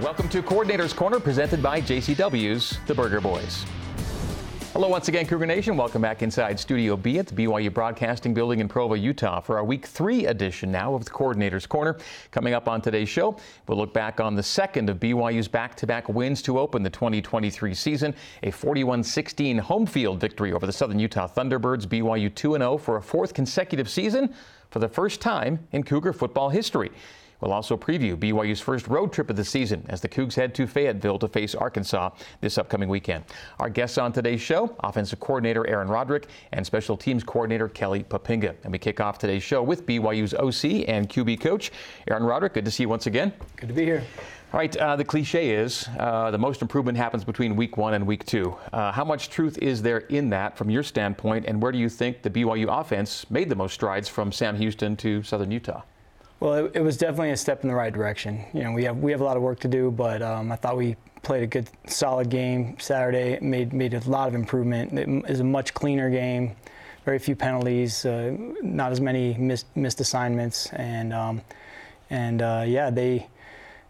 Welcome to Coordinator's Corner, presented by JCW's The Burger Boys. Hello, once again, Cougar Nation. Welcome back inside Studio B at the BYU Broadcasting Building in Provo, Utah, for our Week 3 edition now of the Coordinator's Corner. Coming up on today's show, we'll look back on the second of BYU's back to back wins to open the 2023 season a 41 16 home field victory over the Southern Utah Thunderbirds, BYU 2 0 for a fourth consecutive season for the first time in Cougar football history. We'll also preview BYU's first road trip of the season as the Cougs head to Fayetteville to face Arkansas this upcoming weekend. Our guests on today's show, offensive coordinator Aaron Roderick and special teams coordinator Kelly Poppinga. And we kick off today's show with BYU's OC and QB coach, Aaron Roderick. Good to see you once again. Good to be here. All right, uh, the cliche is uh, the most improvement happens between week one and week two. Uh, how much truth is there in that from your standpoint, and where do you think the BYU offense made the most strides from Sam Houston to Southern Utah? Well, it, it, was definitely a step in the right direction. You know, we have we have a lot of work to do, but um, I thought we played a good, solid game Saturday. Made made a lot of improvement. It is a much cleaner game. Very few penalties, uh, not as many missed, missed assignments, and um, and uh, yeah, they,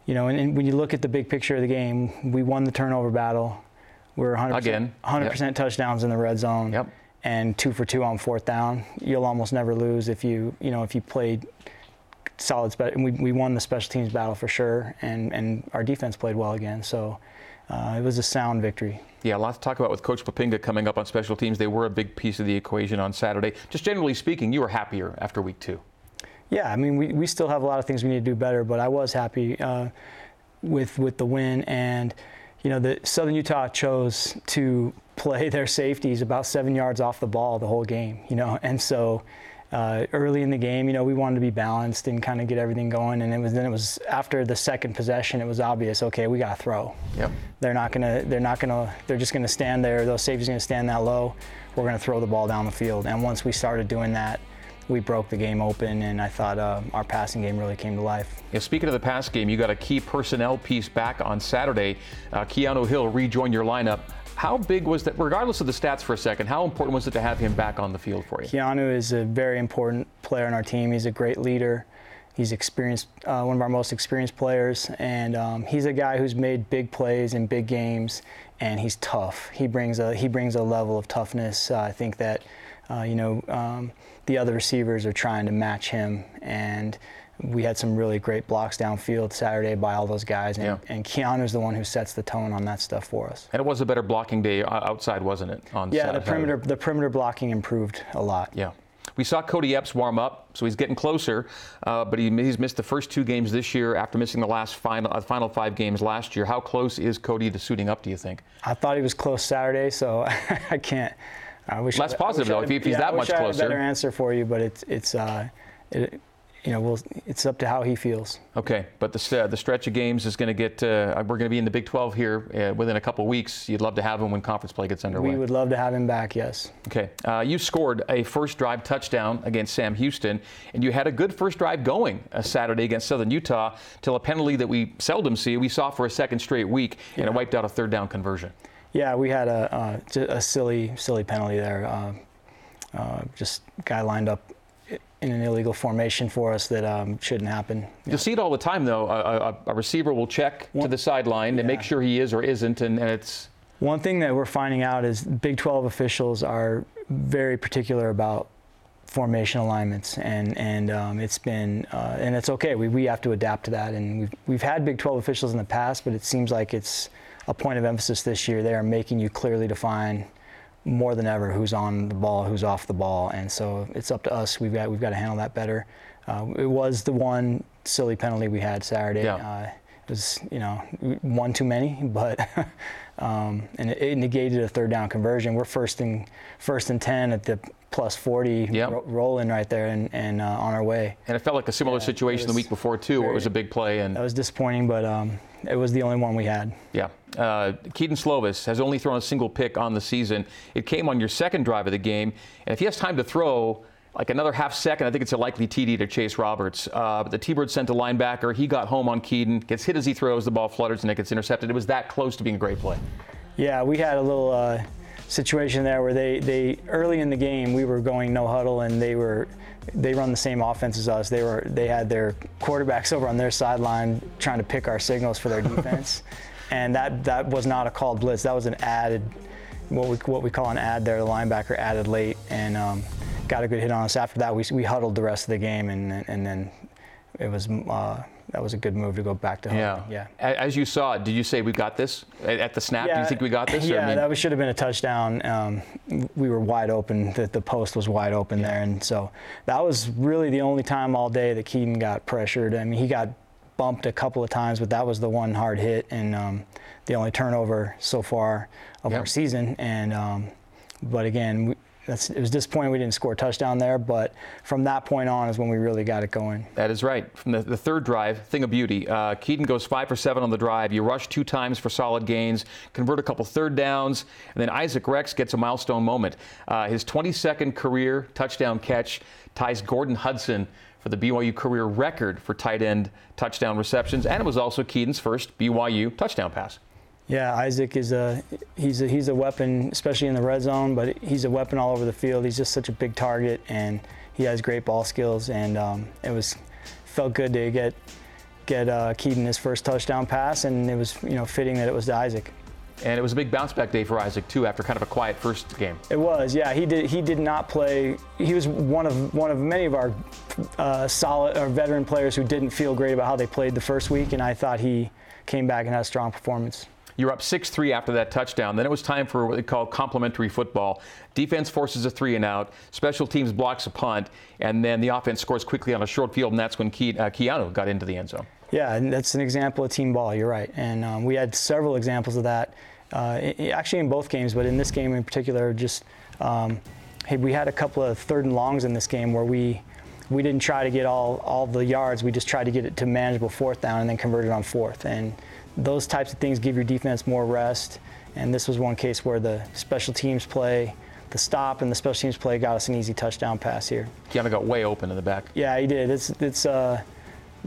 you know, and, and, when you look at the big picture of the game, we won the turnover battle. We're 100 again 100 percent touchdowns in the red zone. Yep. And two for two on fourth down. You'll almost never lose if you you know if you played solid, spe- and we, we won the special teams battle for sure, and, and our defense played well again. So uh, it was a sound victory. Yeah, a lot to talk about with Coach Poppinga coming up on special teams. They were a big piece of the equation on Saturday. Just generally speaking, you were happier after week two. Yeah, I mean, we, we still have a lot of things we need to do better, but I was happy uh, with with the win. And you know, the Southern Utah chose to play their safeties about seven yards off the ball the whole game. You know, and so uh, early in the game, you know, we wanted to be balanced and kind of get everything going. And it was then it was after the second possession, it was obvious. Okay, we got to throw. Yep. They're not gonna. They're not gonna. They're just gonna stand there. Those safeties gonna stand that low. We're gonna throw the ball down the field. And once we started doing that, we broke the game open, and I thought uh, our passing game really came to life. Yeah, speaking of the pass game, you got a key personnel piece back on Saturday. Uh, Keanu Hill rejoined your lineup. How big was that, regardless of the stats for a second, how important was it to have him back on the field for you? Keanu is a very important player on our team. He's a great leader. He's experienced, uh, one of our most experienced players, and um, he's a guy who's made big plays in big games, and he's tough. He brings a he brings a level of toughness. Uh, I think that, uh, you know, um, the other receivers are trying to match him, and we had some really great blocks downfield Saturday by all those guys, and, yeah. and Keanu's the one who sets the tone on that stuff for us. And it was a better blocking day outside, wasn't it? On yeah, Saturday. the perimeter the perimeter blocking improved a lot. Yeah. We saw Kody Epps warm up, so he's getting closer, uh, but he, he's missed the first two games this year after missing the last final, uh, final five games last year. How close is Cody to suiting up, do you think? I thought he was close Saturday, so I can't. I wish less positive though. if, he's yeah, that much closer, I had a better answer for you, but it's it's uh, it, you know, we'll, it's up to how he feels. Okay, but the, uh, the stretch of games is going to get, uh, we're going to be in the Big 12 here uh, within a couple weeks. You'd love to have him when conference play gets underway. We would love to have him back, yes. Okay, uh, you scored a first drive touchdown against Sam Houston, and you had a good first drive going a Saturday against Southern Utah till a penalty that we seldom see, we saw for a second straight week, and it wiped out a third down conversion. Yeah, we had a, a, a silly, silly penalty there. Uh, uh, just guy lined up in an illegal formation for us that um, shouldn't happen. You'll see it all the time, though. A, a, a receiver will check One, to the sideline yeah. and make sure he is or isn't, and, and, it's. One thing that we're finding out is Big 12 officials are very particular about formation alignments, and and um, it's been uh, and it's okay. We we have to adapt to that, and we've we've had Big 12 officials in the past, but it seems like it's a point of emphasis this year. They are making you clearly define more than ever who's on the ball, who's off the ball, and so it's up to us. We've got we've got to handle that better. Uh, it was the one silly penalty we had Saturday. Yeah. Uh, it was you know one too many, but um, and it, it, negated a third down conversion. We're first and first and ten at the plus 40 yep. ro- rolling right there and, and uh, on our way. And it felt like a similar yeah, situation the week before too, very, where it was a big play and that was disappointing, but um, it was the only one we had. Yeah. Uh, Kedon Slovis has only thrown a single pick on the season. It came on your second drive of the game, and if he has time to throw, like another half second, I think it's a likely TD to Chase Roberts. Uh, but the T-Bird sent a linebacker. He got home on Kedon, gets hit as he throws, the ball flutters, and it gets intercepted. It was that close to being a great play. Yeah, we had a little. Uh, situation there where they, they early in the game we were going no huddle and they were they run the same offense as us. They were they had their quarterbacks over on their sideline trying to pick our signals for their defense, and that that was not a called blitz. That was an added what we what we call an ad there. The linebacker added late and um, got a good hit on us. After that, we we huddled the rest of the game and and then it was. Uh, that was a good move to go back to home. Yeah. Yeah. As you saw did you say we got this at the snap? Yeah, do you think we got this? Yeah, I mean, that should have been a touchdown. Um, we were wide open. The, the post was wide open there, and so that was really the only time all day that Kedon got pressured. I mean, he got bumped a couple of times, but that was the one hard hit and um, the only turnover so far of Yep. our season. And um, but again, we, that's, it was disappointing we didn't score a touchdown there. But from that point on is when we really got it going. That is right. From the, the third drive, thing of beauty. Uh, Kedon goes five for seven on the drive. You rush two times for solid gains, convert a couple third downs, and then Isaac Rex gets a milestone moment. Uh, his 22nd career touchdown catch ties Gordon Hudson for the BYU career record for tight end touchdown receptions, and it was also Kedon's first BYU touchdown pass. Yeah, Isaac is a he's a he's a weapon, especially in the red zone. But he's a weapon all over the field. He's just such a big target, and he has great ball skills. And um, it was felt good to get get uh, Kedon his first touchdown pass, and it was you know fitting that it was to Isaac. And it was a big bounce back day for Isaac too, after kind of a quiet first game. It was, yeah. He did. He did not play. He was one of one of many of our uh, solid or veteran players who didn't feel great about how they played the first week, and I thought he came back and had a strong performance. You're up 6 3 after that touchdown. Then it was time for what they call complementary football. Defense forces a three and out, special teams blocks a punt, and then the offense scores quickly on a short field, and that's when Ke- uh, Keanu got into the end zone. Yeah, and that's an example of team ball. You're right, and um, we had several examples of that. Uh, i- i- actually, in both games, but in this game in particular, just um, hey, we had a couple of third and longs in this game where we we didn't try to get all all the yards. We just tried to get it to manageable fourth down and then convert it on fourth. And those types of things give your defense more rest. And this was one case where the special teams play, the stop and the special teams play got us an easy touchdown pass here. Keanu got way open in the back. Yeah, he did. It's it's uh,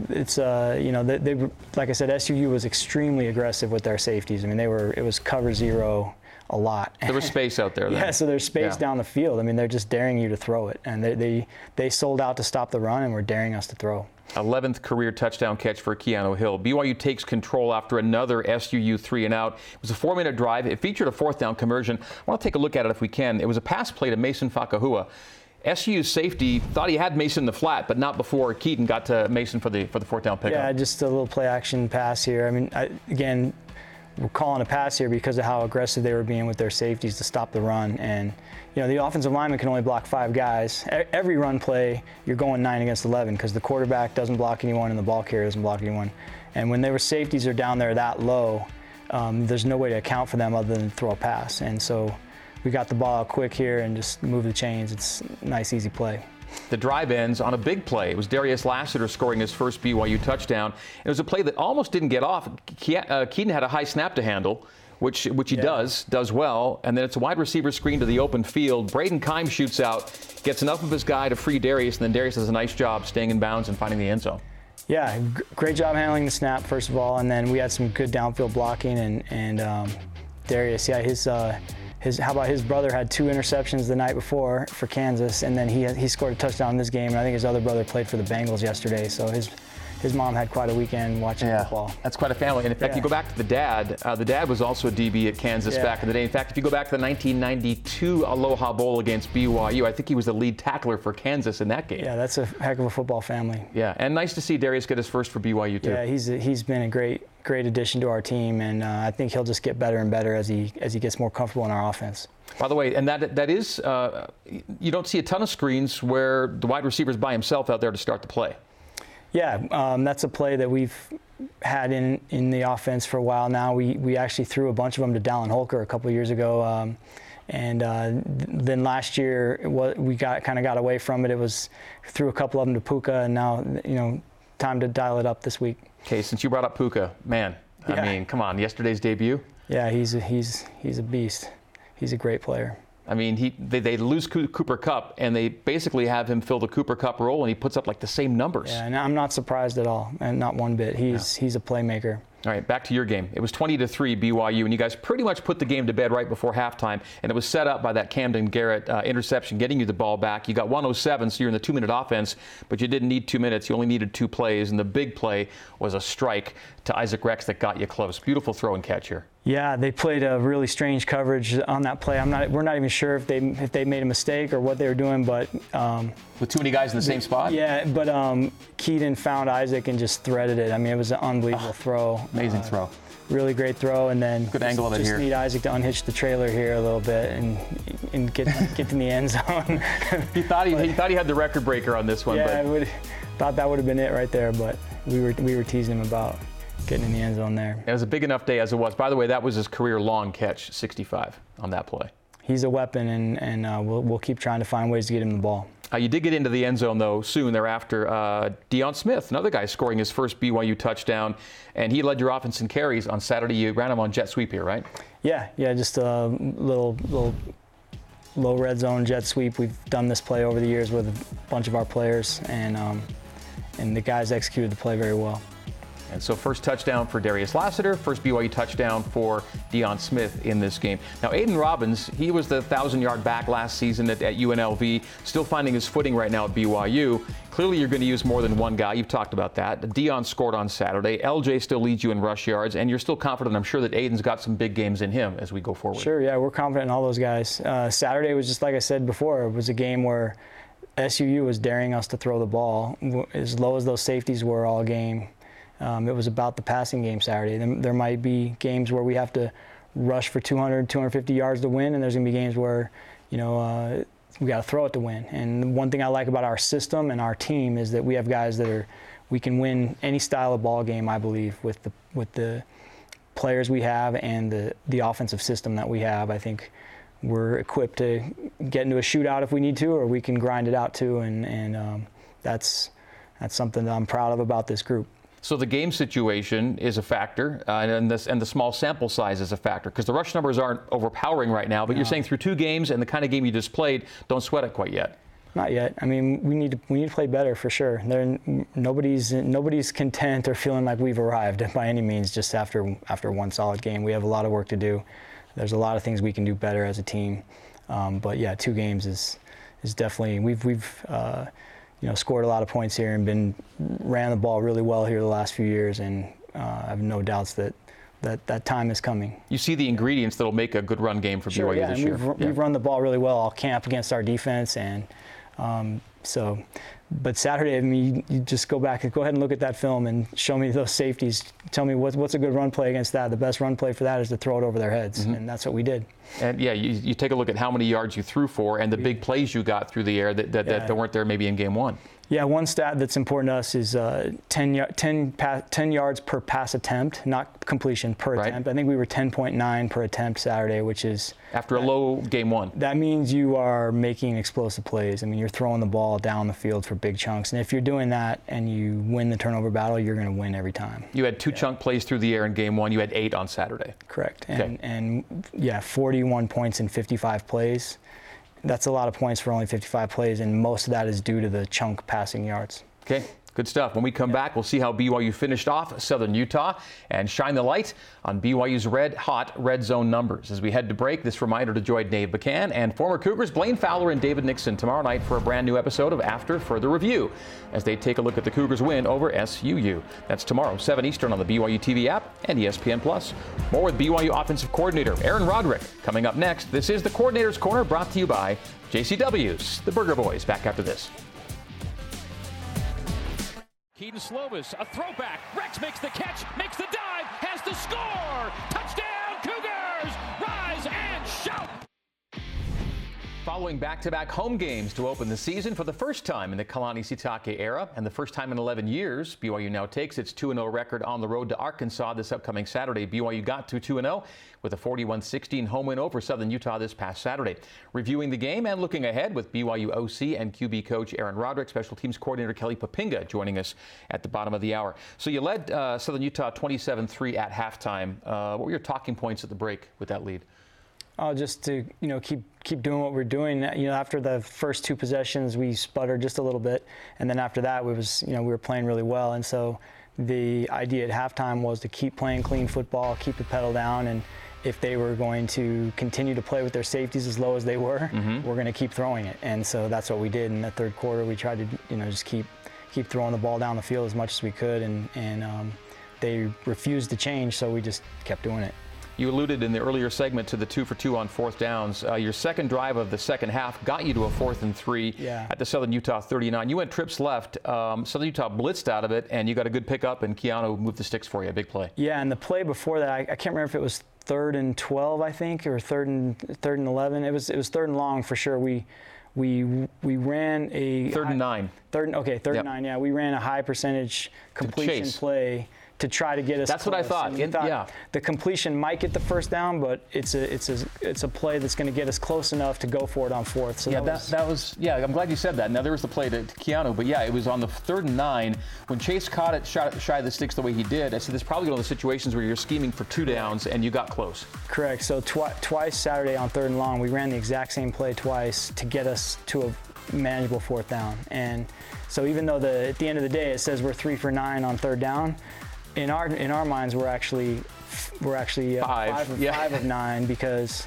it's uh, you know they, they like I said, SUU was extremely aggressive with their safeties. I mean, they were it was cover zero a lot. There was space out there. Then. yeah, so there's space Yeah. down the field. I mean, they're just daring you to throw it, and they they they sold out to stop the run and were daring us to throw. 11th career touchdown catch for Keanu Hill. BYU takes control after another SUU three and out. It was a four minute drive. It featured a fourth down conversion. I want to take a look at it if we can. It was a pass play to Mason Fakahua. SUU's safety thought he had Mason in the flat, but not before Kedon got to Mason for the for the fourth down pickup. Yeah, just a little play action pass here. I mean, I, again, we're calling a pass here because of how aggressive they were being with their safeties to stop the run. And, you know, the offensive lineman can only block five guys. Every run play, you're going nine against 11 because the quarterback doesn't block anyone and the ball carrier doesn't block anyone. And when their safeties are down there that low, um, there's no way to account for them other than throw a pass. And so we got the ball out quick here and just move the chains. It's a nice, easy play. The drive ends on a big play. It was Darius Lassiter scoring his first BYU touchdown. It was a play that almost didn't get off. Uh, Kedon had a high snap to handle, which which he Yeah. does does well. And then it's a wide receiver screen to the open field. Braden Kime shoots out, gets enough of his guy to free Darius, and then Darius does a nice job staying in bounds and finding the end zone. Yeah, g- great job handling the snap first of all, and then we had some good downfield blocking and and um, Darius, yeah, his uh, his how about his brother had two interceptions the night before for Kansas, and then he he scored a touchdown in this game. And I think his other brother played for the Bengals yesterday, so his his mom had quite a weekend watching football. That's quite a family. And in fact, Yeah. you go back to the dad. Uh, the dad was also a DB at Kansas Yeah. back in the day. In fact, if you go back to the 1992 Aloha Bowl against BYU, I think he was the lead tackler for Kansas in that game. Yeah, that's a heck of a football family. Yeah, and nice to see Darius get his first for BYU too. Yeah, he's he's been a great great addition to our team, and uh, I think he'll just get better and better as he as he gets more comfortable in our offense. By the way, and that that is uh, you don't see a ton of screens where the wide receiver is by himself out there to start the play. Yeah, um, that's a play that we've had in, in the offense for a while now. We, we actually threw a bunch of them to Dallin Holker a couple of years ago. Um, and uh, th- then last year, wa we got kind of got away from it. It was threw a couple of them to Puka, and now, you know, time to dial it up this week. Okay, since you brought up Puka, man, I mean, come on, yesterday's debut. Yeah, he's a, he's, he's a beast. He's a great player. I mean, he they, they lose Cooper Kupp and they basically have him fill the Cooper Kupp role, and he puts up like the same numbers. Yeah, and I'm not surprised at all, and not one bit. He's, he's a playmaker. All right, back to your game. It was 20 to 3 BYU, and you guys pretty much put the game to bed right before halftime, and it was set up by that Camden Garrett uh, interception, getting you the ball back. You got 107, so you're in the two-minute offense, but you didn't need two minutes. You only needed two plays, and the big play was a strike to Isaac Rex that got you close. Beautiful throw and catch here. Yeah, they played a really strange coverage on that play. I'm not. We're not even sure if they if they made a mistake or what they were doing, but um, with too many guys in the same spot. Yeah, but um, Kedon found Isaac and just threaded it. I mean, it was an unbelievable oh, throw. Amazing uh, throw. Really great throw, and then good angle of it just here. need Isaac to unhitch the trailer here a little bit and and get get in the end zone. he thought he, he thought he had the record breaker on this one. Yeah, I would thought that would have been it right there, but we were we were teasing him about getting in the end zone there. It was a big enough day as it was. By the way, that was his career long catch, 65 on that play. He's a weapon, and, and uh, we'll, we'll keep trying to find ways to get him the ball. Uh, you did get into the end zone, though, soon thereafter. Uh, Deion Smith, another guy scoring his first BYU touchdown, and he led your offense in carries on Saturday. You ran him on jet sweep here, right? Yeah, yeah, just a little, little low red zone jet sweep. We've done this play over the years with a bunch of our players, and, um, and the guys executed the play very well. And so first touchdown for Darius Lassiter, first BYU touchdown for Deion Smith in this game. Now Aidan Robbins, he was the thousand yard back last season at, at UNLV, still finding his footing right now at BYU. Clearly you're going to use more than one guy. You've talked about that. Deion scored on Saturday. LJ still leads you in rush yards, and you're still confident, I'm sure, that Aidan's got some big games in him as we go forward. Sure, yeah, we're confident in all those guys. Uh, Saturday was just like I said before, it was a game where SUU was daring us to throw the ball. As low as those safeties were all game, um, it was about the passing game Saturday. There, there might be games where we have to rush for 200, 250 yards to win, and there's going to be games where, you know, uh, we got to throw it to win. And one thing I like about our system and our team is that we have guys that are, we can win any style of ball game, I believe, with the with the players we have and the the offensive system that we have. I think we're equipped to get into a shootout if we need to, or we can grind it out too. And and um, that's that's something that I'm proud of about this group. So the game situation is a factor, uh, and, this, and the small sample size is a factor because the rush numbers aren't overpowering right now. But no. you're saying through two games and the kind of game you just played, don't sweat it quite yet. Not yet. I mean, we need to we need to play better for sure. There, nobody's nobody's content or feeling like we've arrived by any means. Just after after one solid game, we have a lot of work to do. There's a lot of things we can do better as a team. Um, but yeah, two games is is definitely we've we've. Uh, you know, scored a lot of points here and been ran the ball really well here the last few years, and uh, I have no doubts that that that time is coming. You see the ingredients that'll make a good run game for sure, BYU yeah, this year. We've, yeah. we've run the ball really well all camp against our defense, and um, so but Saturday, I mean, you, just go back and go ahead and look at that film and show me those safeties. Tell me what's, what's a good run play against that. The best run play for that is to throw it over their heads, mm-hmm. and that's what we did. And yeah, you, you, take a look at how many yards you threw for and the big plays you got through the air that, that, yeah. that weren't there maybe in game one. Yeah, one stat that's important to us is uh, 10, 10, 10, yards per pass attempt, not completion per right. attempt. I think we were 10.9 per attempt Saturday, which is after a low game one. That means you are making explosive plays. I mean, you're throwing the ball down the field for big chunks, and if you're doing that and you win the turnover battle, you're going to win every time. You had two yeah. chunk plays through the air in game one. You had eight on Saturday. Correct. And, okay. and yeah, 41 points in 55 plays that's a lot of points for only 55 plays, and most of that is due to the chunk passing yards. Okay. Good stuff. When we come back, we'll see how BYU finished off Southern Utah and shine the light on BYU's red hot red zone numbers. As we head to break, this reminder to join Dave McCann and former Cougars Blaine Fowler and David Nixon tomorrow night for a brand new episode of After Further Review as they take a look at the Cougars win over SUU. That's tomorrow, 7 Eastern on the BYU TV app and ESPN Plus. More with BYU offensive coordinator Aaron Roderick coming up next. This is the Coordinator's Corner brought to you by JCW's, the Burger Boys. Back after this. Kedon Slovis, a throwback. Rex makes the catch, makes the dive, has the score. Following back-to-back home games to open the season for the first time in the Kalani Sitake era and the first time in 11 years, BYU now takes its 2-0 record on the road to Arkansas this upcoming Saturday. BYU got to 2-0 with a 41-16 home win over Southern Utah this past Saturday. Reviewing the game and looking ahead with BYU OC and QB coach Aaron Roderick, special teams coordinator Kelly Poppinga joining us at the bottom of the hour. So you led uh, Southern Utah 27-3 at halftime. Uh, what were your talking points at the break with that lead? Oh, just to you know keep keep doing what we're doing. You know, after the first two possessions, we sputtered just a little bit, and then after that, we was you know we were playing really well, and so the idea at halftime was to keep playing clean football, keep the pedal down, and if they were going to continue to play with their safeties as low as they were, Mm-hmm. we're going to keep throwing it. And so that's what we did in the third quarter. We tried to, you know, just keep keep throwing the ball down the field as much as we could, and and um, they refused to change, so we just kept doing it. You alluded in the earlier segment to the two for two on fourth downs. Uh, your second drive of the second half got you to a fourth and three Yeah. at the Southern Utah 39. You went trips left. Um, Southern Utah blitzed out of it, and you got a good pickup, and Keanu moved the sticks for you. A big play. Yeah, and the play before that, I, I can't remember if it was third and 12, I think, or third and third and 11. It was it was third and long for sure. We we we ran a Third and nine. Third okay, third Yep. and nine. Yeah, we ran a high percentage completion play to try to get us. That's what I thought. And In- yeah. The completion might get the first down, but it's a it's a it's a play that's going to get us close enough to go for it on fourth. So Yeah, that, that, was, that was, yeah, I'm glad you said that. Now, there was the play to, to Keanu, but yeah, it was on the third and nine. When Chase caught it shot, shy of the sticks the way he did, I said, there's probably one of the situations where you're scheming for two downs and you got close. Correct. So twi- twice Saturday on third and long, we ran the exact same play twice to get us to a manageable fourth down. And so even though the at the end of the day it says we're three for nine on third down, in our in our minds we're actually we're actually uh, Five, five, of, yeah. five of nine because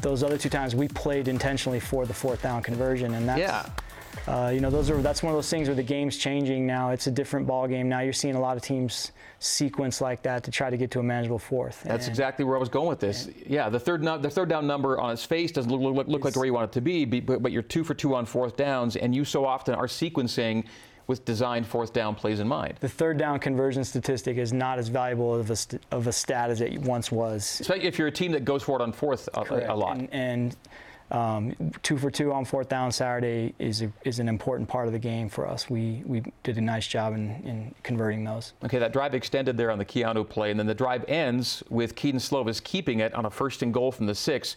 those other two times we played intentionally for the fourth down conversion, and that's Yeah. uh, you know, those are that's one of those things where the game's changing now. It's a different ball game now. You're seeing a lot of teams sequence like that to try to get to a manageable fourth. That's And- exactly where I was going with this. Yeah, the third the third down number on its face doesn't look, look, look like where you want it to be, be- but, but you're two for two on fourth downs, and you so often are sequencing with designed fourth down plays in mind. the third down conversion statistic is not as valuable of a, st- of a stat as it once was. Especially if you're a team that goes for it on fourth a, a- a lot. And, and um, two for two on fourth down Saturday is a, is an important part of the game for us. We we did a nice job in, in converting those. Okay, that drive extended there on the Keanu play, and then the drive ends with Kedon Slovis keeping it on a first and goal from the six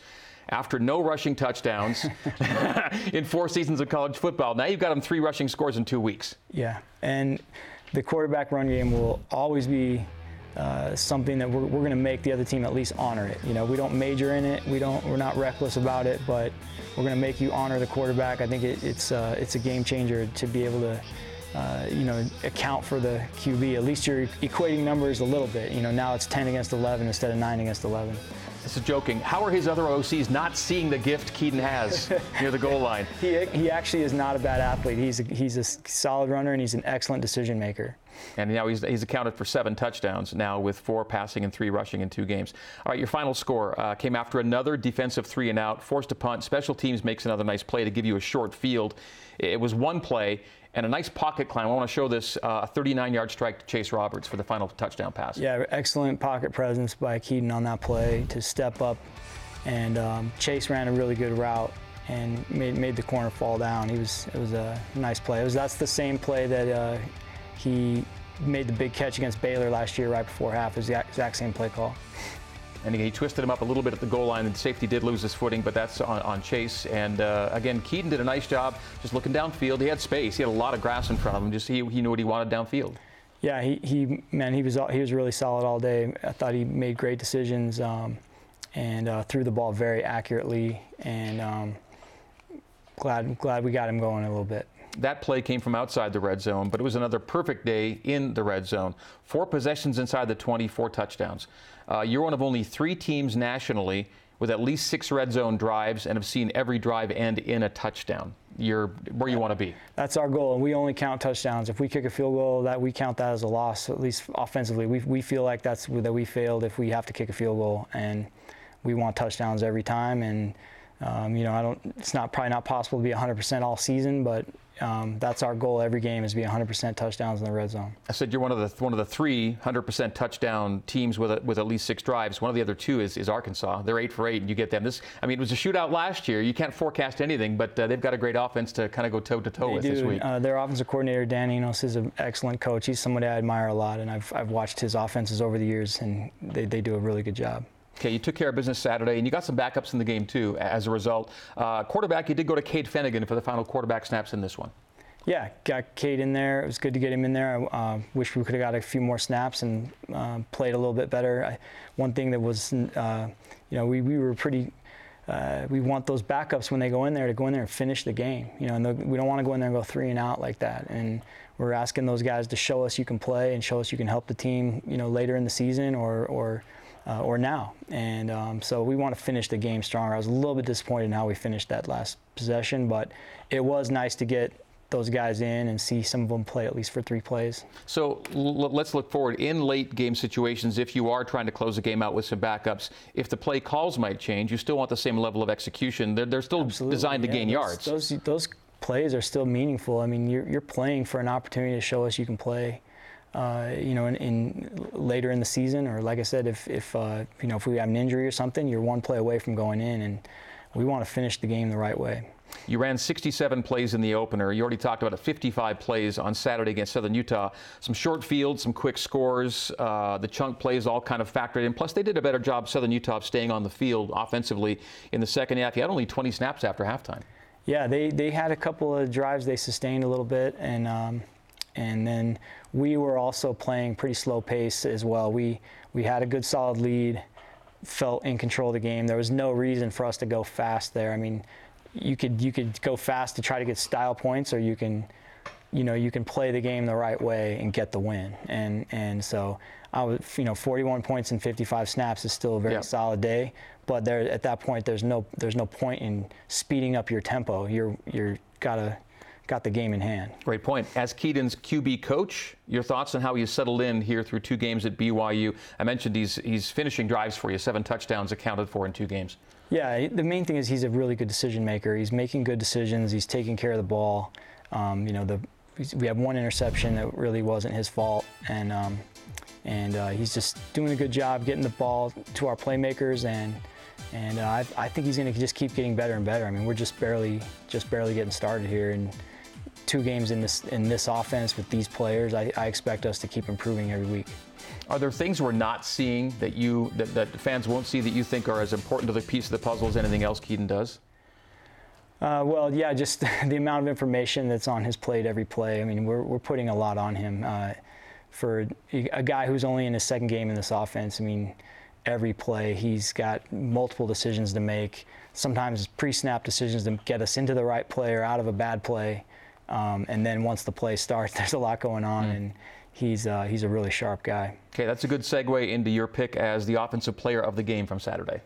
after no rushing touchdowns in four seasons of college football. Now you've got him three rushing scores in two weeks. Yeah, and the quarterback run game will always be uh, something that we're, we're going to make the other team at least honor it. You know, we don't major in it. We don't. We're not reckless about it, but we're going to make you honor the quarterback. I think it, it's uh, it's a game changer to be able to. Uh, you know, account for the QB. At least you're equating numbers a little bit. You know, now it's 10 against 11 instead of 9 against 11. This is joking. How are his other OCs not seeing the gift Kedon has near the goal line? He, he actually is not a bad athlete. He's a, he's a solid runner and he's an excellent decision maker. And now he's, he's accounted for seven touchdowns now with four passing and three rushing in two games. All right, your final score uh, came after another defensive three and out, forced a punt. Special teams makes another nice play to give you a short field. It was one play and a nice pocket climb. I want to show this uh, a 39 yard strike to Chase Roberts for the final touchdown pass. Yeah, excellent pocket presence by Kedon on that play to step up. And um, Chase ran a really good route and made, made the corner fall down. He was it was a nice play. Was that's the same play that uh, he made the big catch against Baylor last year right before half. It was the exact same play call. And he twisted him up a little bit at the goal line, and safety did lose his footing, but that's on, on Chase. And uh, again, Kedon did a nice job just looking downfield. He had space. He had a lot of grass in front of him. Just he, he knew what he wanted downfield. Yeah, he, he man, he was he was really solid all day. I thought he made great decisions um, and uh, threw the ball very accurately. And um, glad glad we got him going a little bit. That play came from outside the red zone, but it was another perfect day in the red zone. Four possessions inside the 20, four touchdowns. Uh, you're one of only three teams nationally with at least six red zone drives and have seen every drive end in a touchdown. You're where you want to be. That's our goal, and we only count touchdowns. If we kick a field goal, that we count that as a loss, at least offensively. We, we feel like that's that we failed if we have to kick a field goal, and we want touchdowns every time. And um, you know, I don't. It's not probably not possible to be 100% all season, but um, that's our goal every game is to be 100% touchdowns in the red zone. I said you're one of the one of the three 100% touchdown teams with a, with at least six drives. One of the other two is, is Arkansas. They're eight for eight, and you get them. This, I mean, it was a shootout last year. You can't forecast anything, but uh, they've got a great offense to kind of go toe to toe with this week. Uh, their offensive coordinator Dan Enos is an excellent coach. He's somebody I admire a lot, and I've I've watched his offenses over the years, and they, they do a really good job. Okay, you took care of business Saturday, and you got some backups in the game too. As a result, uh, quarterback, you did go to Cade Fennegan for the final quarterback snaps in this one. Yeah, got Cade in there. It was good to get him in there. I uh, wish we could have got a few more snaps and uh, played a little bit better. I, one thing that was, uh, you know, we, we were pretty uh, we want those backups when they go in there to go in there and finish the game. You know, and the, we don't want to go in there and go three and out like that. And we're asking those guys to show us you can play and show us you can help the team. You know, later in the season or or uh, or now. And um, so we want to finish the game stronger. I was a little bit disappointed in how we finished that last possession, but it was nice to get those guys in and see some of them play at least for three plays. So l- let's look forward in late game situations. If you are trying to close a game out with some backups, if the play calls might change, you still want the same level of execution. They're, they're still Absolutely. designed to yeah, gain those, yards. Those, those plays are still meaningful. I mean, you're, you're playing for an opportunity to show us you can play. Uh, you know, in, in, later in the season, or like I said, if, if uh, you know if we have an injury or something, you're one play away from going in, and we want to finish the game the right way. You ran 67 plays in the opener. You already talked about a 55 plays on Saturday against Southern Utah. Some short fields, some quick scores, uh, the chunk plays all kind of factored in. Plus, they did a better job, Southern Utah, of staying on the field offensively in the second half. You had only 20 snaps after halftime. Yeah, they, they had a couple of drives they sustained a little bit, and um, and then we were also playing pretty slow pace as well. We we had a good solid lead, felt in control of the game. There was no reason for us to go fast there. I mean, you could you could go fast to try to get style points, or you can, you know, you can play the game the right way and get the win. And and so I was, you know, 41 points in 55 snaps is still a very solid day. But there at that point, there's no there's no point in speeding up your tempo. You're you're gotta got the game in hand. Great point. As Kedon's QB coach, your thoughts on how he's settled in here through two games at BYU? I mentioned he's he's finishing drives for you, seven touchdowns accounted for in two games. Yeah, the main thing is he's a really good decision maker. He's making good decisions. He's taking care of the ball. Um, you know, the we have one interception that really wasn't his fault, and um, and uh, he's just doing a good job getting the ball to our playmakers, and and uh, I, I, think he's going to just keep getting better and better. I mean, we're just barely just barely getting started here, and two games in this in this offense with these players, I, I expect us to keep improving every week. Are there things we're not seeing that you that, that fans won't see that you think are as important to the piece of the puzzle as anything else Kedon does? Uh, well, yeah, just the amount of information that's on his plate every play. I mean, we're, we're putting a lot on him. Uh, for a guy who's only in his second game in this offense, I mean, every play he's got multiple decisions to make. Sometimes pre-snap decisions to get us into the right play or out of a bad play. Um, and then once the play starts, there's a lot going on, mm. and he's uh, he's a really sharp guy. Okay, that's a good segue into your pick as the offensive player of the game from Saturday.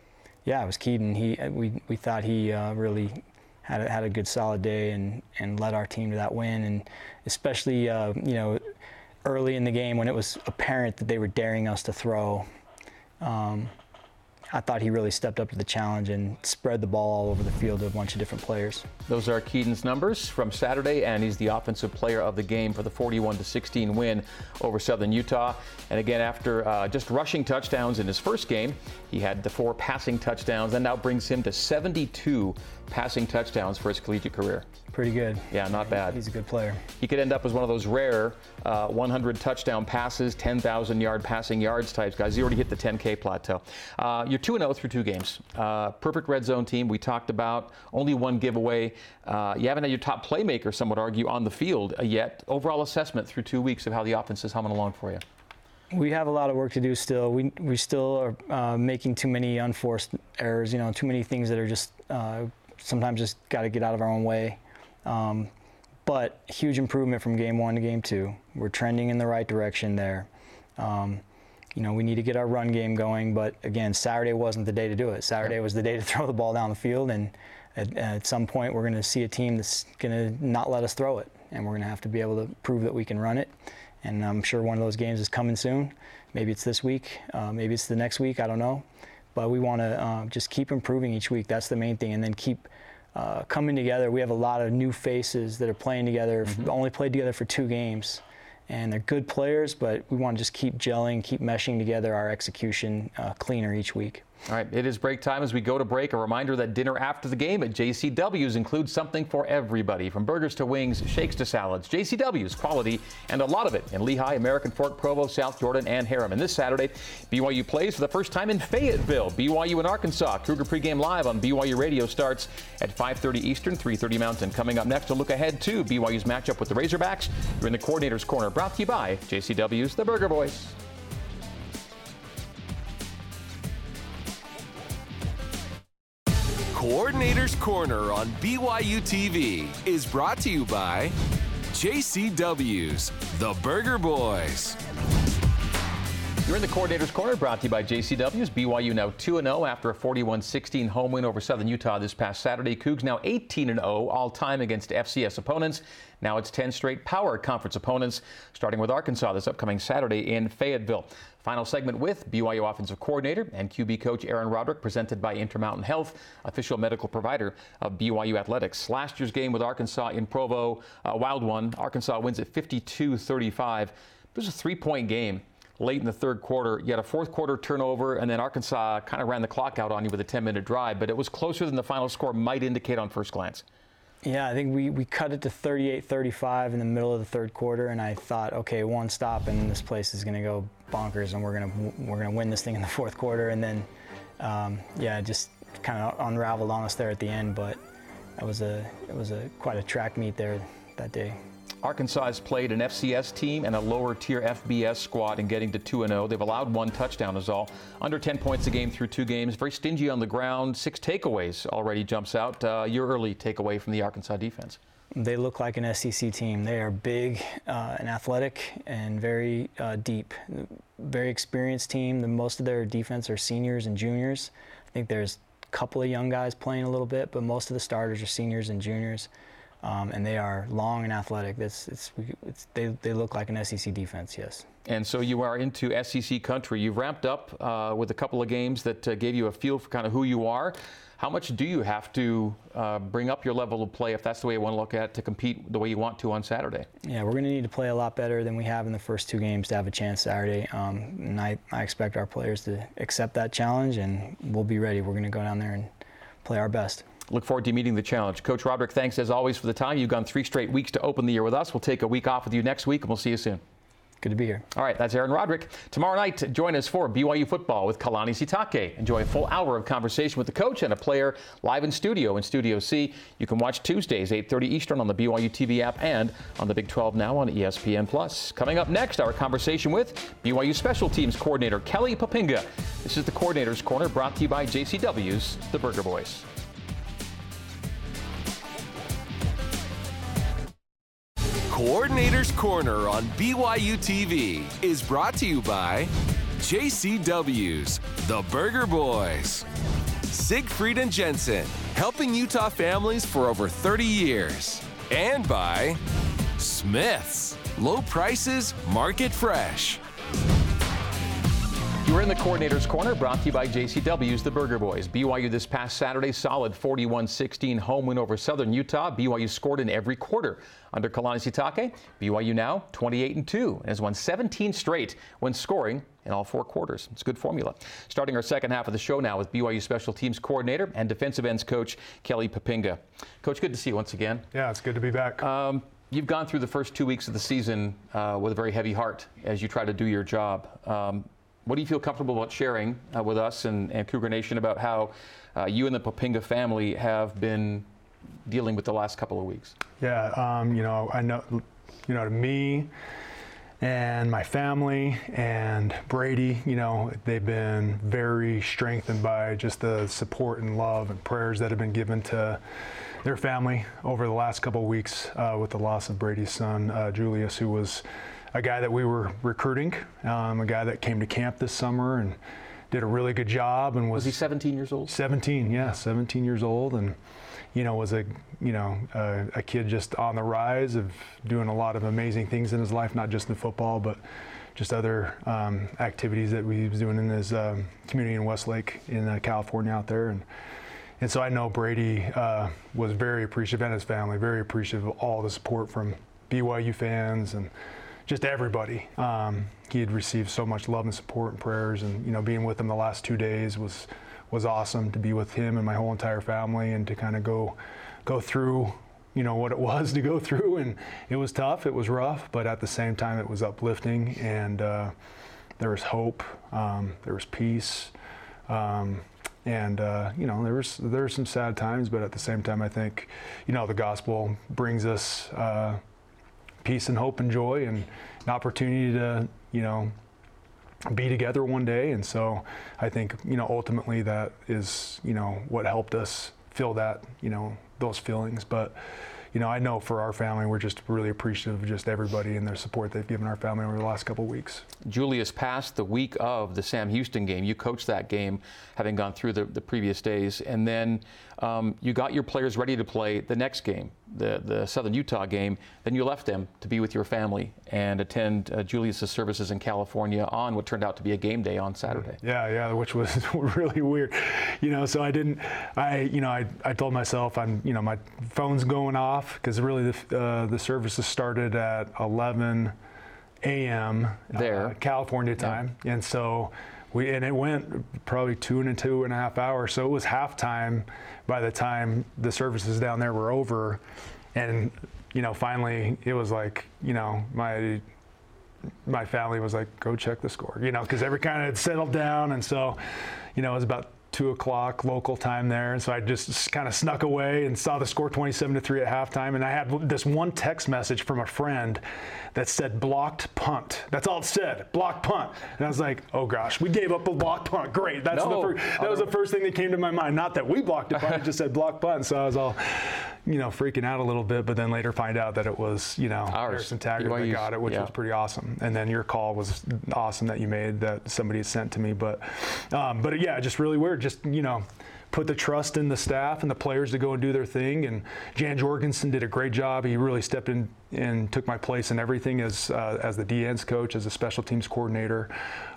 Yeah, it was Kedon. He uh, we we thought he uh, really had a, had a good solid day and and led our team to that win, and especially uh, you know early in the game when it was apparent that they were daring us to throw. Um, I thought he really stepped up to the challenge and spread the ball all over the field to a bunch of different players. Those are Kedon's numbers from Saturday, and he's the offensive player of the game for the 41 16 win over Southern Utah. And again, after uh, just rushing touchdowns in his first game, he had the four passing touchdowns, and now brings him to 72 passing touchdowns for his collegiate career. Pretty good. Yeah, not bad. He's a good player. He could end up as one of those rare uh, 100 touchdown passes, 10,000 yard passing yards types guys. He already hit the 10K plateau. Uh, you're 2 0 through two games. Uh, perfect red zone team. We talked about only one giveaway. Uh, you haven't had your top playmaker, some would argue, on the field uh, yet. Overall assessment through two weeks of how the offense is humming along for you. We have a lot of work to do still. We, we still are uh, making too many unforced errors, you know, too many things that are just sometimes just got to get out of our own way. Um, but huge improvement from game one to game two. We're trending in the right direction there. Um, you know, we need to get our run game going, but again, Saturday wasn't the day to do it. Saturday was the day to throw the ball down the field, and at, at some point, we're going to see a team that's going to not let us throw it, and we're going to have to be able to prove that we can run it. And I'm sure one of those games is coming soon. Maybe it's this week, uh, maybe it's the next week. I don't know, but we want to uh, just keep improving each week. That's the main thing, and then keep uh, coming together. We have a lot of new faces that are playing together. Mm-hmm. Only played together for two games, and they're good players. But we want to just keep gelling, keep meshing together our execution uh, cleaner each week. All right, it is break time as we go to break. A reminder that dinner after the game at JCW's includes something for everybody from burgers to wings, shakes to salads. JCW's quality and a lot of it in Lehi, American Fork, Provo, South Jordan, and Herriman. This Saturday, BYU plays for the first time in Fayetteville. BYU in Arkansas. Cougar pregame live on BYU Radio starts at 5:30 Eastern, 3:30 Mountain. Coming up next, a look ahead to BYU's matchup with the Razorbacks. You're in the coordinator's corner, brought to you by JCW's The Burger Boys. Coordinator's Corner on BYU TV is brought to you by JCW's The Burger Boys. You're in the Coordinator's Corner, brought to you by JCW's. BYU now 2 0 after a 41 16 home win over Southern Utah this past Saturday. Cougs now 18 0 all time against FCS opponents. Now it's 10 straight Power Conference opponents, starting with Arkansas this upcoming Saturday in Fayetteville. Final segment with BYU offensive coordinator and QB coach Aaron Roderick, presented by Intermountain Health, official medical provider of BYU athletics. Last year's game with Arkansas in Provo, a wild one. Arkansas wins at 52 35. It was a three point game late in the third quarter. You had a fourth quarter turnover, and then Arkansas kind of ran the clock out on you with a 10 minute drive, but it was closer than the final score might indicate on first glance. Yeah, I think we, we cut it to 38 35 in the middle of the third quarter, and I thought, okay, one stop, and this place is going to go bonkers, and we're going to we're going to win this thing in the fourth quarter. And then, um, yeah, it just kind of unraveled on us there at the end, but it was a it was a quite a track meet there that day. Arkansas has played an FCS team and a lower tier FBS squad in getting to 2 0. They've allowed one touchdown, is all. Under 10 points a game through two games. Very stingy on the ground. Six takeaways already jumps out. Uh, your early takeaway from the Arkansas defense. They look like an SEC team. They are big uh, and athletic and very uh, deep. Very experienced team. The, most of their defense are seniors and juniors. I think there's a couple of young guys playing a little bit, but most of the starters are seniors and juniors um, and they are long and athletic. It's, it's, it's, they, they look like an SEC defense, yes. And so you are into SEC country. You've ramped up uh, with a couple of games that uh, gave you a feel for kind of who you are. How much do you have to uh, bring up your level of play, if that's the way you want to look at it, to compete the way you want to on Saturday? Yeah, we're going to need to play a lot better than we have in the first two games to have a chance Saturday. Um, and I, I expect our players to accept that challenge, and we'll be ready. We're going to go down there and play our best. Look forward to meeting the challenge. Coach Roderick, thanks as always for the time. You've gone three straight weeks to open the year with us. We'll take a week off with you next week, and we'll see you soon. Good to be here. All right, that's Aaron Roderick. Tomorrow night, join us for BYU football with Kalani Sitake. Enjoy a full hour of conversation with the coach and a player live in studio in Studio C. You can watch Tuesdays, 8:30 Eastern on the BYU TV app and on the Big 12 now on ESPN Plus. Coming up next, our conversation with BYU Special Teams Coordinator Kelly Poppinga. This is the Coordinator's Corner, brought to you by JCW's The Burger Boys. Coordinator's Corner on BYU TV is brought to you by JCW's The Burger Boys, Siegfried and Jensen, helping Utah families for over 30 years, and by Smith's, low prices, market fresh. You're in the Coordinator's Corner, brought to you by JCW's The Burger Boys. BYU this past Saturday, solid 41-16 home win over Southern Utah. BYU scored in every quarter. Under Kalani Sitake, BYU now 28-2 and has won 17 straight when scoring in all four quarters. It's a good formula. Starting our second half of the show now with BYU Special Teams Coordinator and Defensive Ends Coach Kelly Poppinga. Coach, good to see you once again. Yeah, it's good to be back. Um, You've gone through the first two weeks of the season uh, with a very heavy heart as you try to do your job. Um, what do you feel comfortable about sharing uh, with us and, and, Cougar Nation about how uh, you and the Poppinga family have been dealing with the last couple of weeks? Yeah, um, you know, I know, you know, to me and my family and Brady, you know, they've been very strengthened by just the support and love and prayers that have been given to their family over the last couple of weeks uh, with the loss of Brady's son, uh, Julius, who was a guy that we were recruiting, um, a guy that came to camp this summer and did a really good job and was, was he 17 years old? 17 yeah 17 years old and you know was a you know a, a, kid just on the rise of doing a lot of amazing things in his life not just in football but just other um, activities that we was doing in his um, community in Westlake in uh, California out there. And and so I know Brady uh, was very appreciative and his family very appreciative of all the support from BYU fans and just everybody. Um, he had received so much love and support and prayers, and you know, being with him the last two days was was awesome to be with him and my whole entire family, and to kind of go go through you know what it was to go through, and it was tough, it was rough, but at the same time, it was uplifting, and uh, there was hope, um, there was peace. Um, and uh, you know there was there were some sad times, but at the same time, I think you know the gospel brings us uh, peace and hope and joy and an opportunity to, you know, be together one day. And so I think, you know, ultimately that is, you know, what helped us feel that, you know, those feelings. But you know, I know for our family, we're just really appreciative of just everybody and their support they've given our family over the last couple of weeks. Julius passed the week of the Sam Houston game. You coached that game, having gone through the, the previous days, and then um, you got your players ready to play the next game, the the Southern Utah game. Then you left them to be with your family and attend uh, Julius's services in California on what turned out to be a game day on Saturday. Yeah, yeah, which was really weird. You know, so I didn't, I, you know, I, I told myself I'm, you know, my phone's going off because really the uh, the services started at 11 a.m. There. uh, California time, and so we and it went probably two and a two and a half hours. So it was halftime by the time the services down there were over, and you know finally it was like you know my my family was like go check the score, you know, because every kind of settled down, and so you know it was about two o'clock local time there, and so I just kind of snuck away and saw the score 27 to three at halftime, and I had this one text message from a friend that said blocked punt. That's all it said, blocked punt, and I was like, oh gosh, we gave up a blocked punt. Great, that's No. the first, that was the first thing that came to my mind. Not that we blocked it, but it just said blocked punt, so I was all, you know, freaking out a little bit, but then later find out that it was, you know, Ours. Harrison Taggart that got it, which yeah. was pretty awesome. And then your call was awesome that you made that somebody had sent to me. But, um, but yeah, just really weird. Just you know, put the trust in the staff and the players to go and do their thing. And Jan Jorgensen did a great job. He really stepped in and took my place in everything as uh, as the DN's coach, as a special teams coordinator.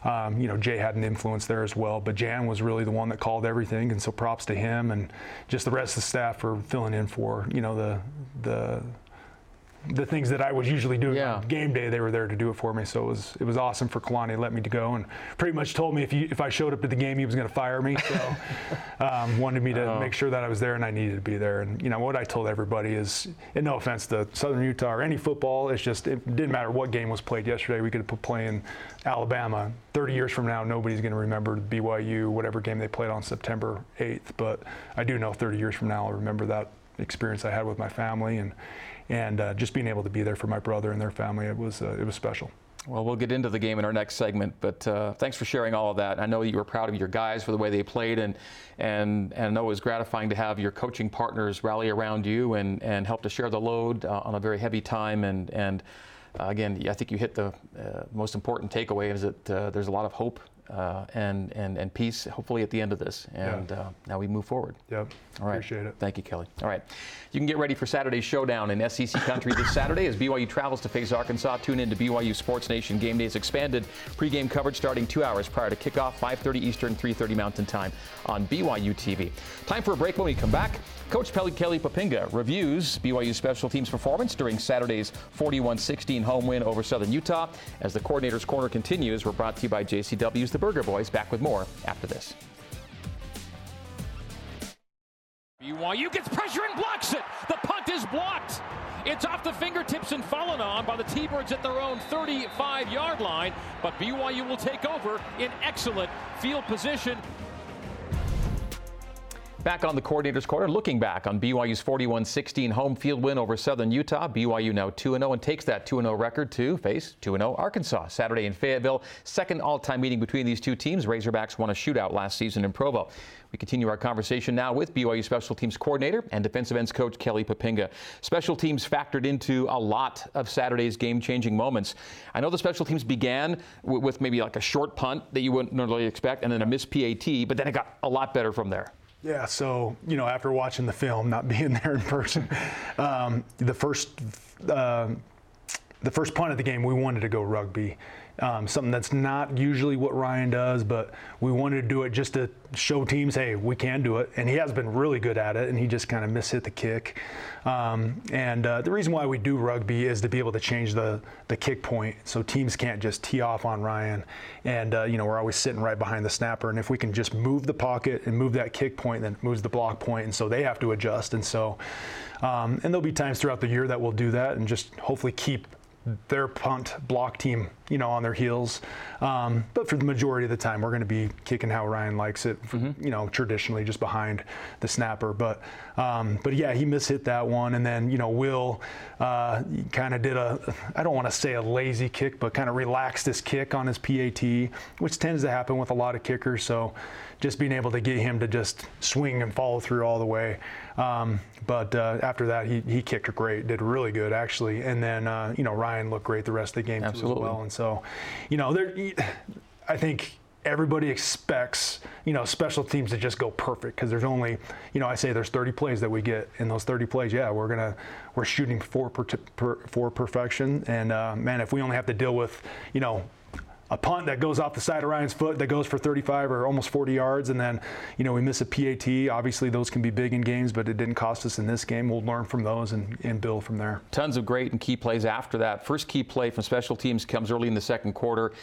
Um, you know, Jay had an influence there as well, but Jan was really the one that called everything. And so props to him and just the rest of the staff for filling in for you know the the the things that I was usually doing Yeah. on game day, they were there to do it for me. So it was it was awesome for Kalani to let me to go and pretty much told me if you, if I showed up to the game, he was going to fire me. So um, wanted me to make sure that I was there and I needed to be there. And you know what I told everybody is, and no offense to Southern Utah or any football, it's just it didn't matter what game was played yesterday. We could have play in Alabama. 30 years from now, nobody's going to remember BYU, whatever game they played on September 8th. But I do know 30 years from now, I'll remember that experience I had with my family and and uh, just being able to be there for my brother and their family, it was uh, it was special. Well, we'll get into the game in our next segment, but uh, thanks for sharing all of that. I know you were proud of your guys for the way they played, and and and I know it was gratifying to have your coaching partners rally around you and and help to share the load uh, on a very heavy time. And and uh, again, I think you hit the uh, most important takeaway is that uh, there's a lot of hope. Uh, and, and and peace, hopefully at the end of this, and uh, now we move forward. Yep. All right. Appreciate it. Thank you, Kelly. All right. You can get ready for Saturday's showdown in SEC country this Saturday as BYU travels to face Arkansas. Tune in to BYU Sports Nation Game Day's expanded pregame coverage starting two hours prior to kickoff, 5.30 Eastern, 3.30 Mountain Time on BYU TV. Time for a break when we come back. Coach Pelly Kelly Poppinga reviews BYU special teams performance during Saturday's 41-16 home win over Southern Utah. As the Coordinator's Corner continues, we're brought to you by JCW's The Burger Boys. Back with more after this. BYU gets pressure and blocks it. The punt is blocked. It's off the fingertips and fallen on by the T-Birds at their own 35-yard line. But BYU will take over in excellent field position. Back on the coordinator's corner, looking back on BYU's 41-16 home field win over Southern Utah. BYU now 2-0 and takes that 2-0 record to face 2-0 Arkansas. Saturday in Fayetteville, second all-time meeting between these two teams. Razorbacks won a shootout last season in Provo. We continue our conversation now with BYU special teams coordinator and defensive ends coach Kelly Poppinga. Special teams factored into a lot of Saturday's game-changing moments. I know the special teams began with maybe like a short punt that you wouldn't normally expect and then a missed PAT, but then it got a lot better from there. Yeah, so you know, after watching the film, not being there in person, um, the first uh, the first punt of the game, we wanted to go rugby. Um, something that's not usually what Ryan does, but we wanted to do it just to show teams, hey, we can do it. And he has been really good at it, and he just kind of mishit the kick. Um, and uh, the reason why we do rugby is to be able to change the, the kick point so teams can't just tee off on Ryan. And, uh, you know, we're always sitting right behind the snapper. And if we can just move the pocket and move that kick point, then it moves the block point, And so they have to adjust. And so, um, and there'll be times throughout the year that we'll do that and just hopefully keep their punt block team, you know, on their heels. Um, but for the majority of the time, we're going to be kicking how Ryan likes it, mm-hmm. you know, traditionally just behind the snapper. But um, but yeah, he mishit that one, and then you know, Will uh, kind of did a, I don't want to say a lazy kick, but kind of relaxed his kick on his PAT, which tends to happen with a lot of kickers. So just being able to get him to just swing and follow through all the way. Um, but uh, after that, he, he kicked great, did really good actually. And then uh, you know Ryan looked great the rest of the game Absolutely. too as well. And so, you know, there, I think everybody expects you know special teams to just go perfect because there's only you know I say there's 30 plays that we get in those 30 plays yeah we're gonna we're shooting for per, per, for perfection and uh, man if we only have to deal with you know a punt that goes off the side of Ryan's foot that goes for 35 or almost 40 yards, and then you know we miss a PAT. Obviously, those can be big in games, but it didn't cost us in this game. We'll learn from those and, and build from there. Tons of great and key plays after that. First key play from special teams comes early in the second quarter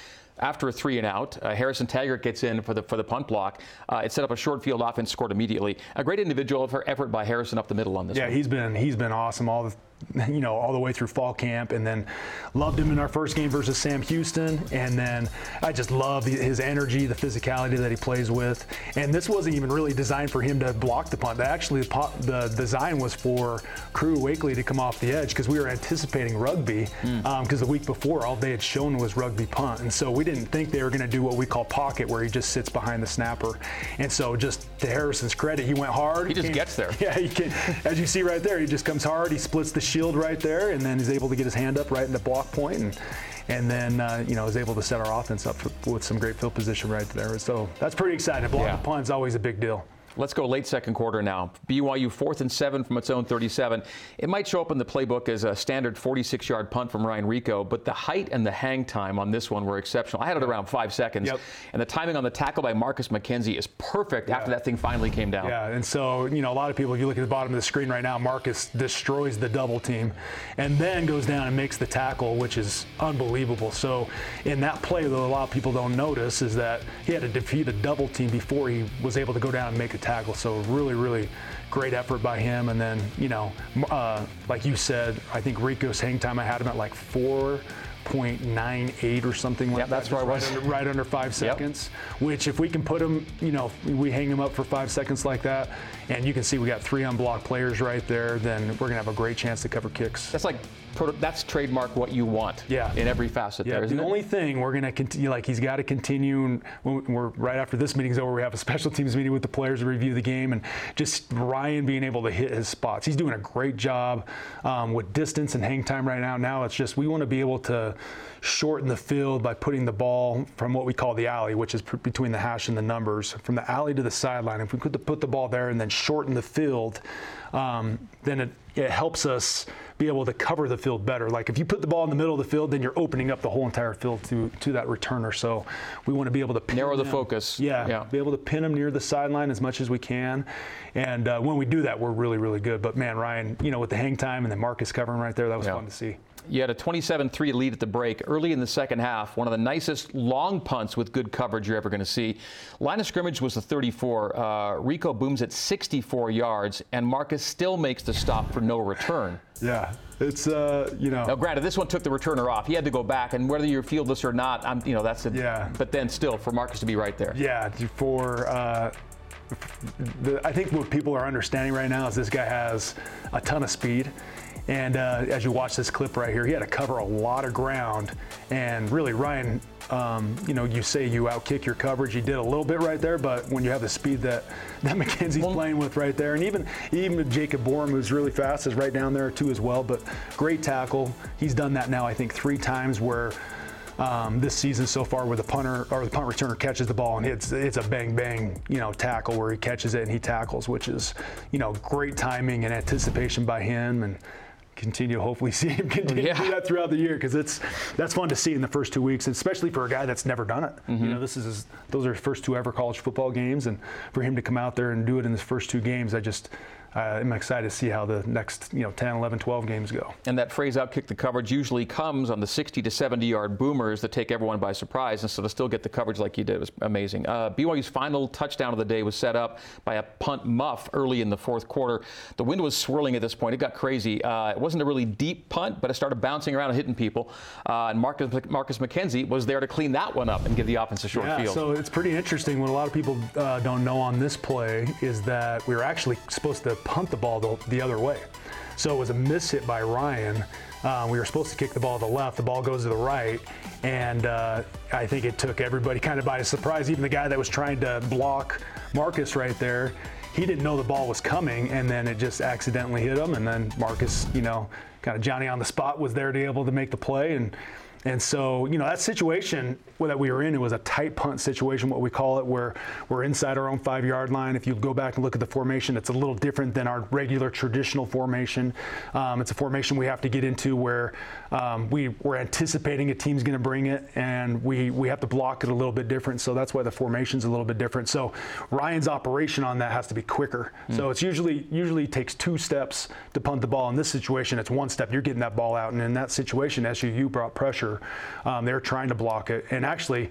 after a three and out. Uh, Harrison Taggart gets in for the for the punt block. Uh, it set up a short field offense, scored immediately. A great individual effort by Harrison up the middle on this. Yeah, one. he's been he's been awesome all the you know, all the way through fall camp, and then loved him in our first game versus Sam Houston. And then I just love his energy, the physicality that he plays with. And this wasn't even really designed for him to block the punt. Actually, the design was for Crew Wakley to come off the edge because we were anticipating rugby. Because mm. um, the week before, all they had shown was rugby punt, and so we didn't think they were going to do what we call pocket, where he just sits behind the snapper. And so, just to Harrison's credit, he went hard. He just came, gets there. Yeah, he can, as you see right there, he just comes hard. He splits the shield right there, and then he's able to get his hand up right in the block point, and and then uh, you know is able to set our offense up for, with some great field position right there. So that's pretty exciting. Block yeah. the is always a big deal. Let's go late second quarter now. BYU fourth and seven from its own 37. It might show up in the playbook as a standard 46 yard punt from Ryan Rehkow, but the height and the hang time on this one were exceptional. I had it around five seconds. Yep. And the timing on the tackle by Marcus McKenzie is perfect yeah. after that thing finally came down. Yeah, and so, you know, a lot of people, if you look at the bottom of the screen right now, Marcus destroys the double team and then goes down and makes the tackle, which is unbelievable. So, in that play, though, a lot of people don't notice is that he had to defeat a double team before he was able to go down and make a tackle tackle. So really, really great effort by him. And then, you know, uh, like you said, I think Rehkow's hang time, I had him at like four. 0.98 or something like yep, that. That's right, right under, right under five seconds. Yep. Which, if we can put him, you know, we hang him up for five seconds like that, and you can see we got three unblocked players right there, then we're gonna have a great chance to cover kicks. That's like that's trademark what you want. Yeah. In every facet. Yeah. There, the it? only thing we're gonna continue, like he's got to continue. And we're right after this meeting's over. We have a special teams meeting with the players to review the game, and just Ryan being able to hit his spots. He's doing a great job um, with distance and hang time right now. Now it's just we want to be able to shorten the field by putting the ball from what we call the alley, which is pr- between the hash and the numbers, from the alley to the sideline. If we could put the ball there and then shorten the field, um, then it, it helps us be able to cover the field better. Like if you put the ball in the middle of the field, then you're opening up the whole entire field to to that returner. So we want to be able to narrow the them. focus. Yeah, yeah, be able to pin them near the sideline as much as we can. And uh, when we do that, we're really really good. But man, Ryan, you know, with the hang time and then Marcus covering right there, that was yeah. fun to see. You had a 27-3 lead at the break early in the second half. One of the nicest long punts with good coverage you're ever going to see. Line of scrimmage was the 34. Uh, Rehkow booms at 64 yards, and Marcus still makes the stop for no return. Yeah, it's uh, you know. Now, granted, this one took the returner off. He had to go back, and whether you're fieldless or not, I'm, you know, that's a. Yeah. But then still, for Marcus to be right there. Yeah, for. Uh, the, I think what people are understanding right now is this guy has a ton of speed and uh, as you watch this clip right here, he had to cover a lot of ground. And really, Ryan, um, you know, you say you outkick your coverage. He did a little bit right there, but when you have the speed that, that McKenzie's well, playing with right there, and even even Jacob Borum, who's really fast, is right down there too as well. But great tackle. He's done that now, I think, three times where. Um, this season so far where the punter or the punt returner catches the ball and it's it's a bang bang you know tackle where he catches it and he tackles which is you know great timing and anticipation by him and continue hopefully see him continue yeah. to do that throughout the year because it's that's fun to see in the first two weeks, especially for a guy that's never done it. Mm-hmm. You know, this is his, those are his first two ever college football games, and for him to come out there and do it in his first two games, I just uh, I'm excited to see how the next you know 10, 11, 12 games go. And that phrase outkick the coverage usually comes on the 60 to 70 yard boomers that take everyone by surprise. And so to still get the coverage like you did was amazing. Uh, BYU's final touchdown of the day was set up by a punt muff early in the fourth quarter. The wind was swirling at this point. It got crazy. Uh, it wasn't a really deep punt, but it started bouncing around and hitting people. Uh, and Marcus, Marcus McKenzie was there to clean that one up and give the offense a short yeah, field. So it's pretty interesting. What a lot of people uh, don't know on this play is that we were actually supposed to punt the ball the, the other way. So it was a miss hit by Ryan. Uh, we were supposed to kick the ball to the left. The ball goes to the right, and uh, I think it took everybody kind of by surprise. Even the guy that was trying to block Marcus right there, he didn't know the ball was coming, and then it just accidentally hit him. And then Marcus, you know, kind of Johnny on the spot was there to be able to make the play and and so, you know, that situation that we were in, it was a tight punt situation, what we call it, where we're inside our own five yard line. If you go back and look at the formation, it's a little different than our regular traditional formation. Um, it's a formation we have to get into where um, we, we're anticipating a team's going to bring it, and we, we have to block it a little bit different. So that's why the formation's a little bit different. So Ryan's operation on that has to be quicker. Mm. So it's usually usually takes two steps to punt the ball. In this situation, it's one step. You're getting that ball out, and in that situation, SUU brought pressure pressure. Um, they're trying to block it. And actually,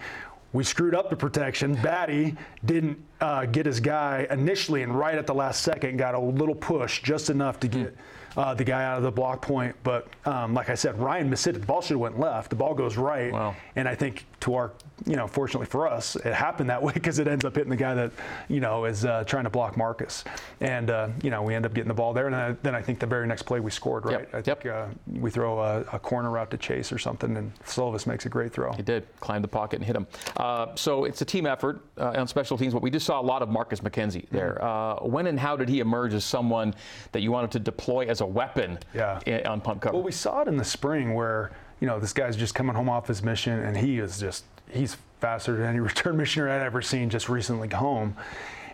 we screwed up the protection. Batty didn't uh, get his guy initially, and right at the last second, got a little push, just enough to get uh, the guy out of the block point. But um, like I said, Ryan missed it. The ball should have went left. The ball goes right. Wow. And I think to our, you know, fortunately for us, it happened that way because it ends up hitting the guy that, you know, is uh, trying to block Marcus. And, uh, you know, we end up getting the ball there. And then I, then I think the very next play we scored, right? Yep. I think yep. Uh, we throw a, a, corner route to Chase or something, and Slovis makes a great throw. He did. Climb the pocket and hit him. Uh, so it's a team effort uh, on special teams, but we just saw a lot of Marcus McKenzie there. Mm-hmm. when and how did he emerge as someone that you wanted to deploy as a weapon yeah yeah. on punt cover. Well, we saw it in the spring where you know this guy's just coming home off his mission, and he is just he's faster than any return missioner I'd ever seen just recently home.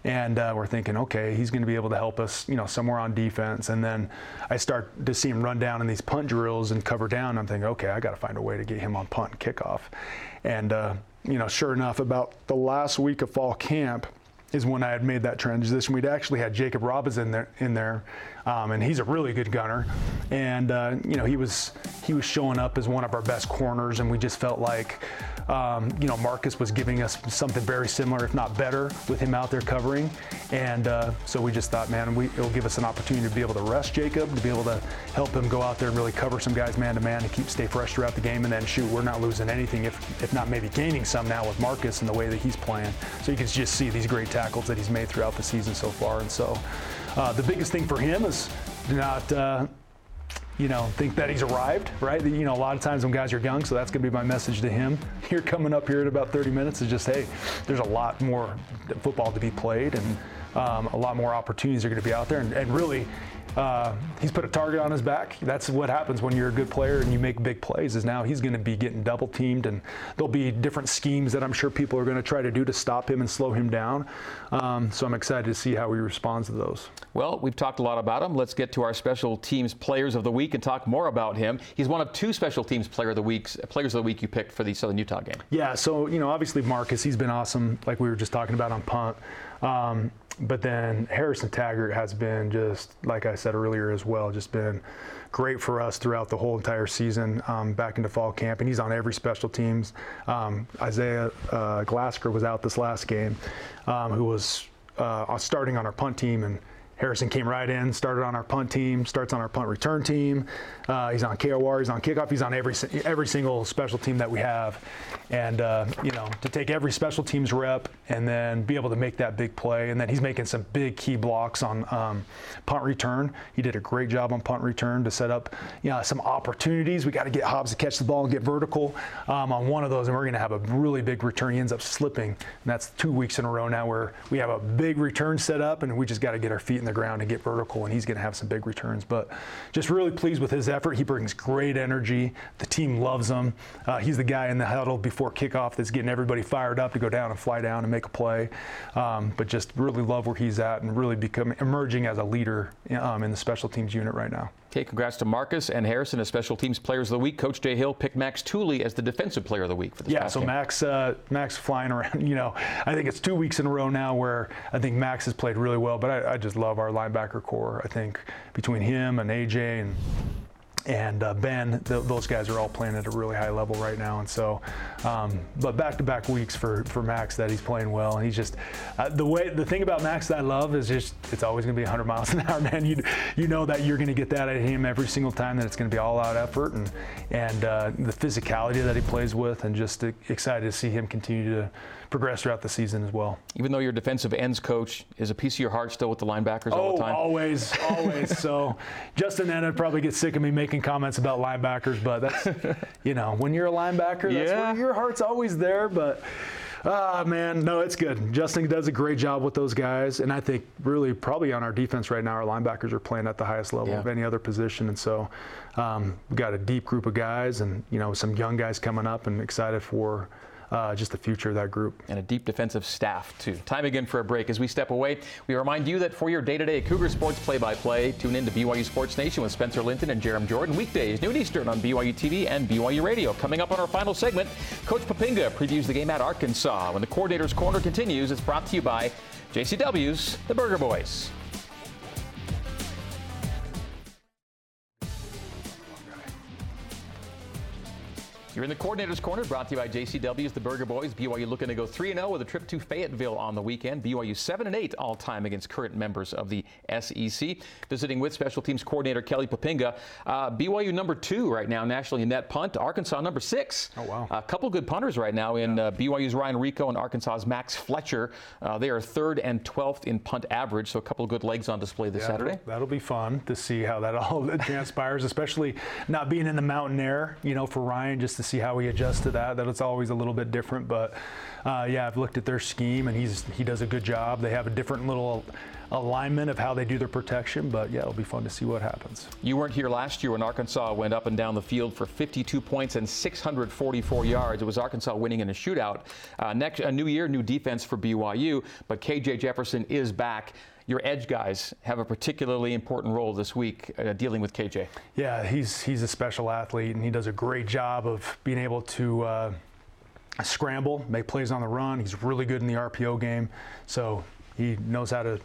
And uh, we're thinking, okay, he's going to be able to help us, you know, somewhere on defense. And then I start to see him run down in these punt drills and cover down. I'm thinking, okay, I got to find a way to get him on punt and kickoff. And uh, you know, sure enough, about the last week of fall camp, is when I had made that transition. We'd actually had Jacob Robbins in there, in there, um, and he's a really good gunner. And uh, you know, he was he was showing up as one of our best corners, and we just felt like um, you know, Marcus was giving us something very similar, if not better, with him out there covering. And uh, so we just thought, man, we, it'll give us an opportunity to be able to rest Jacob, to be able to help him go out there and really cover some guys man to man and keep stay fresh throughout the game. And then shoot, we're not losing anything, if, if not maybe gaining some now with Marcus and the way that he's playing. So you can just see these great tackles that he's made throughout the season so far. And so uh, the biggest thing for him is not. Uh, you know, think that he's arrived, right? You know, a lot of times when guys are young, so that's going to be my message to him here coming up here in about 30 minutes is just, hey, there's a lot more football to be played and um, a lot more opportunities are going to be out there. And, and really, uh, he's put a target on his back. That's what happens when you're a good player and you make big plays. Is now he's going to be getting double teamed, and there'll be different schemes that I'm sure people are going to try to do to stop him and slow him down. Um, so I'm excited to see how he responds to those. Well, we've talked a lot about him. Let's get to our special teams players of the week and talk more about him. He's one of two special teams player of the weeks players of the week you picked for the Southern Utah game. Yeah. So you know, obviously Marcus, he's been awesome, like we were just talking about on punt. Um, but then Harrison Taggart has been just, like I said earlier as well, just been great for us throughout the whole entire season um, back into fall camp. And he's on every special teams. Um, Isaiah uh, Glasker was out this last game, um, who was uh, starting on our punt team. And Harrison came right in, started on our punt team, starts on our punt return team. Uh, he's on KOR, he's on kickoff, he's on every every single special team that we have. And uh, you know, to take every special teams rep and then be able to make that big play, and then he's making some big key blocks on um, punt return. He did a great job on punt return to set up you know, some opportunities. We got to get Hobbs to catch the ball and get vertical um, on one of those, and we're going to have a really big return. He ends up slipping, and that's two weeks in a row now where we have a big return set up, and we just got to get our feet in the ground and get vertical, and he's going to have some big returns. But just really pleased with his effort. He brings great energy. The team loves him. Uh, he's the guy in the huddle before kickoff that's getting everybody fired up to go down and fly down and make a play. Um, but just really love where he's at and really become emerging as a leader um, in the special teams unit right now. Okay, congrats to Marcus and Harrison as special teams players of the week. Coach Jay Hill picked Max Tooley as the defensive player of the week for this Yeah, so game. Max, uh, Max flying around. You know, I think it's two weeks in a row now where I think Max has played really well. But I, I just love our linebacker core. I think between him and AJ and and uh, Ben, th- those guys are all playing at a really high level right now. And so, um, but back-to-back weeks for, for Max that he's playing well, and he's just uh, the way the thing about Max that I love is just it's always going to be 100 miles an hour, man. You you know that you're going to get that at him every single time. That it's going to be all-out effort and and uh, the physicality that he plays with, and just excited to see him continue to progress throughout the season as well. Even though your defensive ends coach is a piece of your heart still with the linebackers oh, all the time. always, always. so Justin Ena probably get sick of me making comments about linebackers, but that's you know when you're a linebacker, that's Yeah. where your heart's always there. But ah man, no, it's good. Justin does a great job with those guys, and I think really probably on our defense right now, our linebackers are playing at the highest level Yeah. of any other position, and so um, we've got a deep group of guys, and you know some young guys coming up, and excited for. Uh, just the future of that group. and a deep defensive staff, too. Time again for a break. As we step away, we remind you that for your day to day Cougar Sports play by play, tune in to BYU Sports Nation with Spencer Linton and Jarom Jordan weekdays, noon Eastern on BYU TV and BYU Radio. Coming up on our final segment, Coach Poppinga previews the game at Arkansas. When the Coordinator's Corner continues, it's brought to you by JCW's The Burger Boys. You're in the Coordinator's Corner, brought to you by JCW's The Burger Boys. BYU looking to go 3 0 with a trip to Fayetteville on the weekend. BYU 7 and 8 all time against current members of the SEC. Visiting with Special Teams Coordinator Kelly Poppinga. Uh, BYU number two right now nationally in net punt. Arkansas number six. Oh, wow. A couple good punters right now in uh, BYU's Ryan Rehkow and Arkansas's Max Fletcher. Uh, they are third and 12th in punt average, so a couple of good legs on display this Yeah, Saturday. That'll, that'll be fun to see how that all transpires, especially not being in the mountain air, you know, for Ryan, just to see how he adjusts to that. That it's always a little bit different. But uh, yeah, I've looked at their scheme and he's he does a good job. They have a different little alignment of how they do their protection. But yeah, it'll be fun to see what happens. You weren't here last year when Arkansas went up and down the field for 52 points and 644 yards. It was Arkansas winning in a shootout. Uh, next, a new year, new defense for BYU, but KJ Jefferson is back. Your edge guys have a particularly important role this week uh, dealing with KJ. Yeah, he's he's a special athlete and he does a great job of being able to. Uh, scramble, make plays on the run. He's really good in the RPO game, so he knows how to,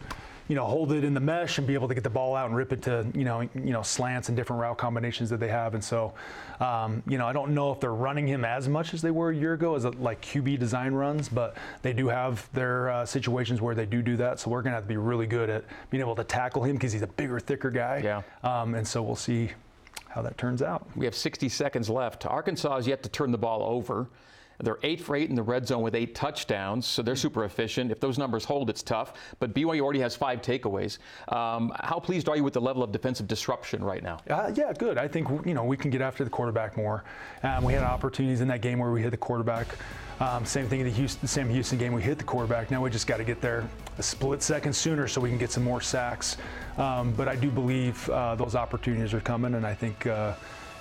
you know, hold it in the mesh and be able to get the ball out and rip it to, you know, you know, slants and different route combinations that they have. And so, um, you know, I don't know if they're running him as much as they were a year ago as a, like QB design runs, but they do have their uh, situations where they do do that. So we're gonna have to be really good at being able to tackle him because he's a bigger, thicker guy. Yeah. Um, and so we'll see how that turns out. We have 60 seconds left. Arkansas has yet to turn the ball over. They're eight for eight in the red zone with eight touchdowns, so they're super efficient. If those numbers hold, it's tough. But BYU already has five takeaways. Um, how pleased are you with the level of defensive disruption right now? Uh, yeah, good. I think you know we can get after the quarterback more. Um, we had opportunities in that game where we hit the quarterback. Um, same thing in the Houston, same Houston game. We hit the quarterback. Now we just got to get there a split second sooner so we can get some more sacks. Um, but I do believe uh, those opportunities are coming, and I think. Uh,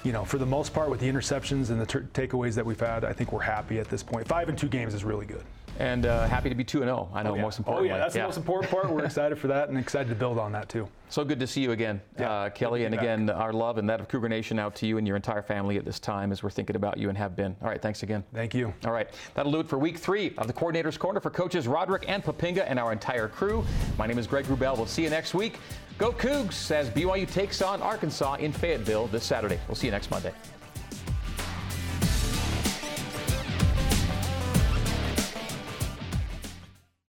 you know, for the most part, with the interceptions and the ter- takeaways that we've had, I think we're happy at this point. Five and two games is really good. And uh, happy to be 2 0. I know, yeah. most Oh, importantly. yeah, that's the most important part. We're excited for that and excited to build on that too. So good to see you again, Yeah, uh, Kelly. And back. again, our love and that of Cougar Nation out to you and your entire family at this time as we're thinking about you and have been. All right, thanks again. Thank you. All right, that'll do it for week three of the Coordinator's Corner for coaches Roderick and Poppinga and our entire crew. My name is Greg Wrubell. We'll see you next week. Go Cougs as BYU takes on Arkansas in Fayetteville this Saturday. We'll see you next Monday.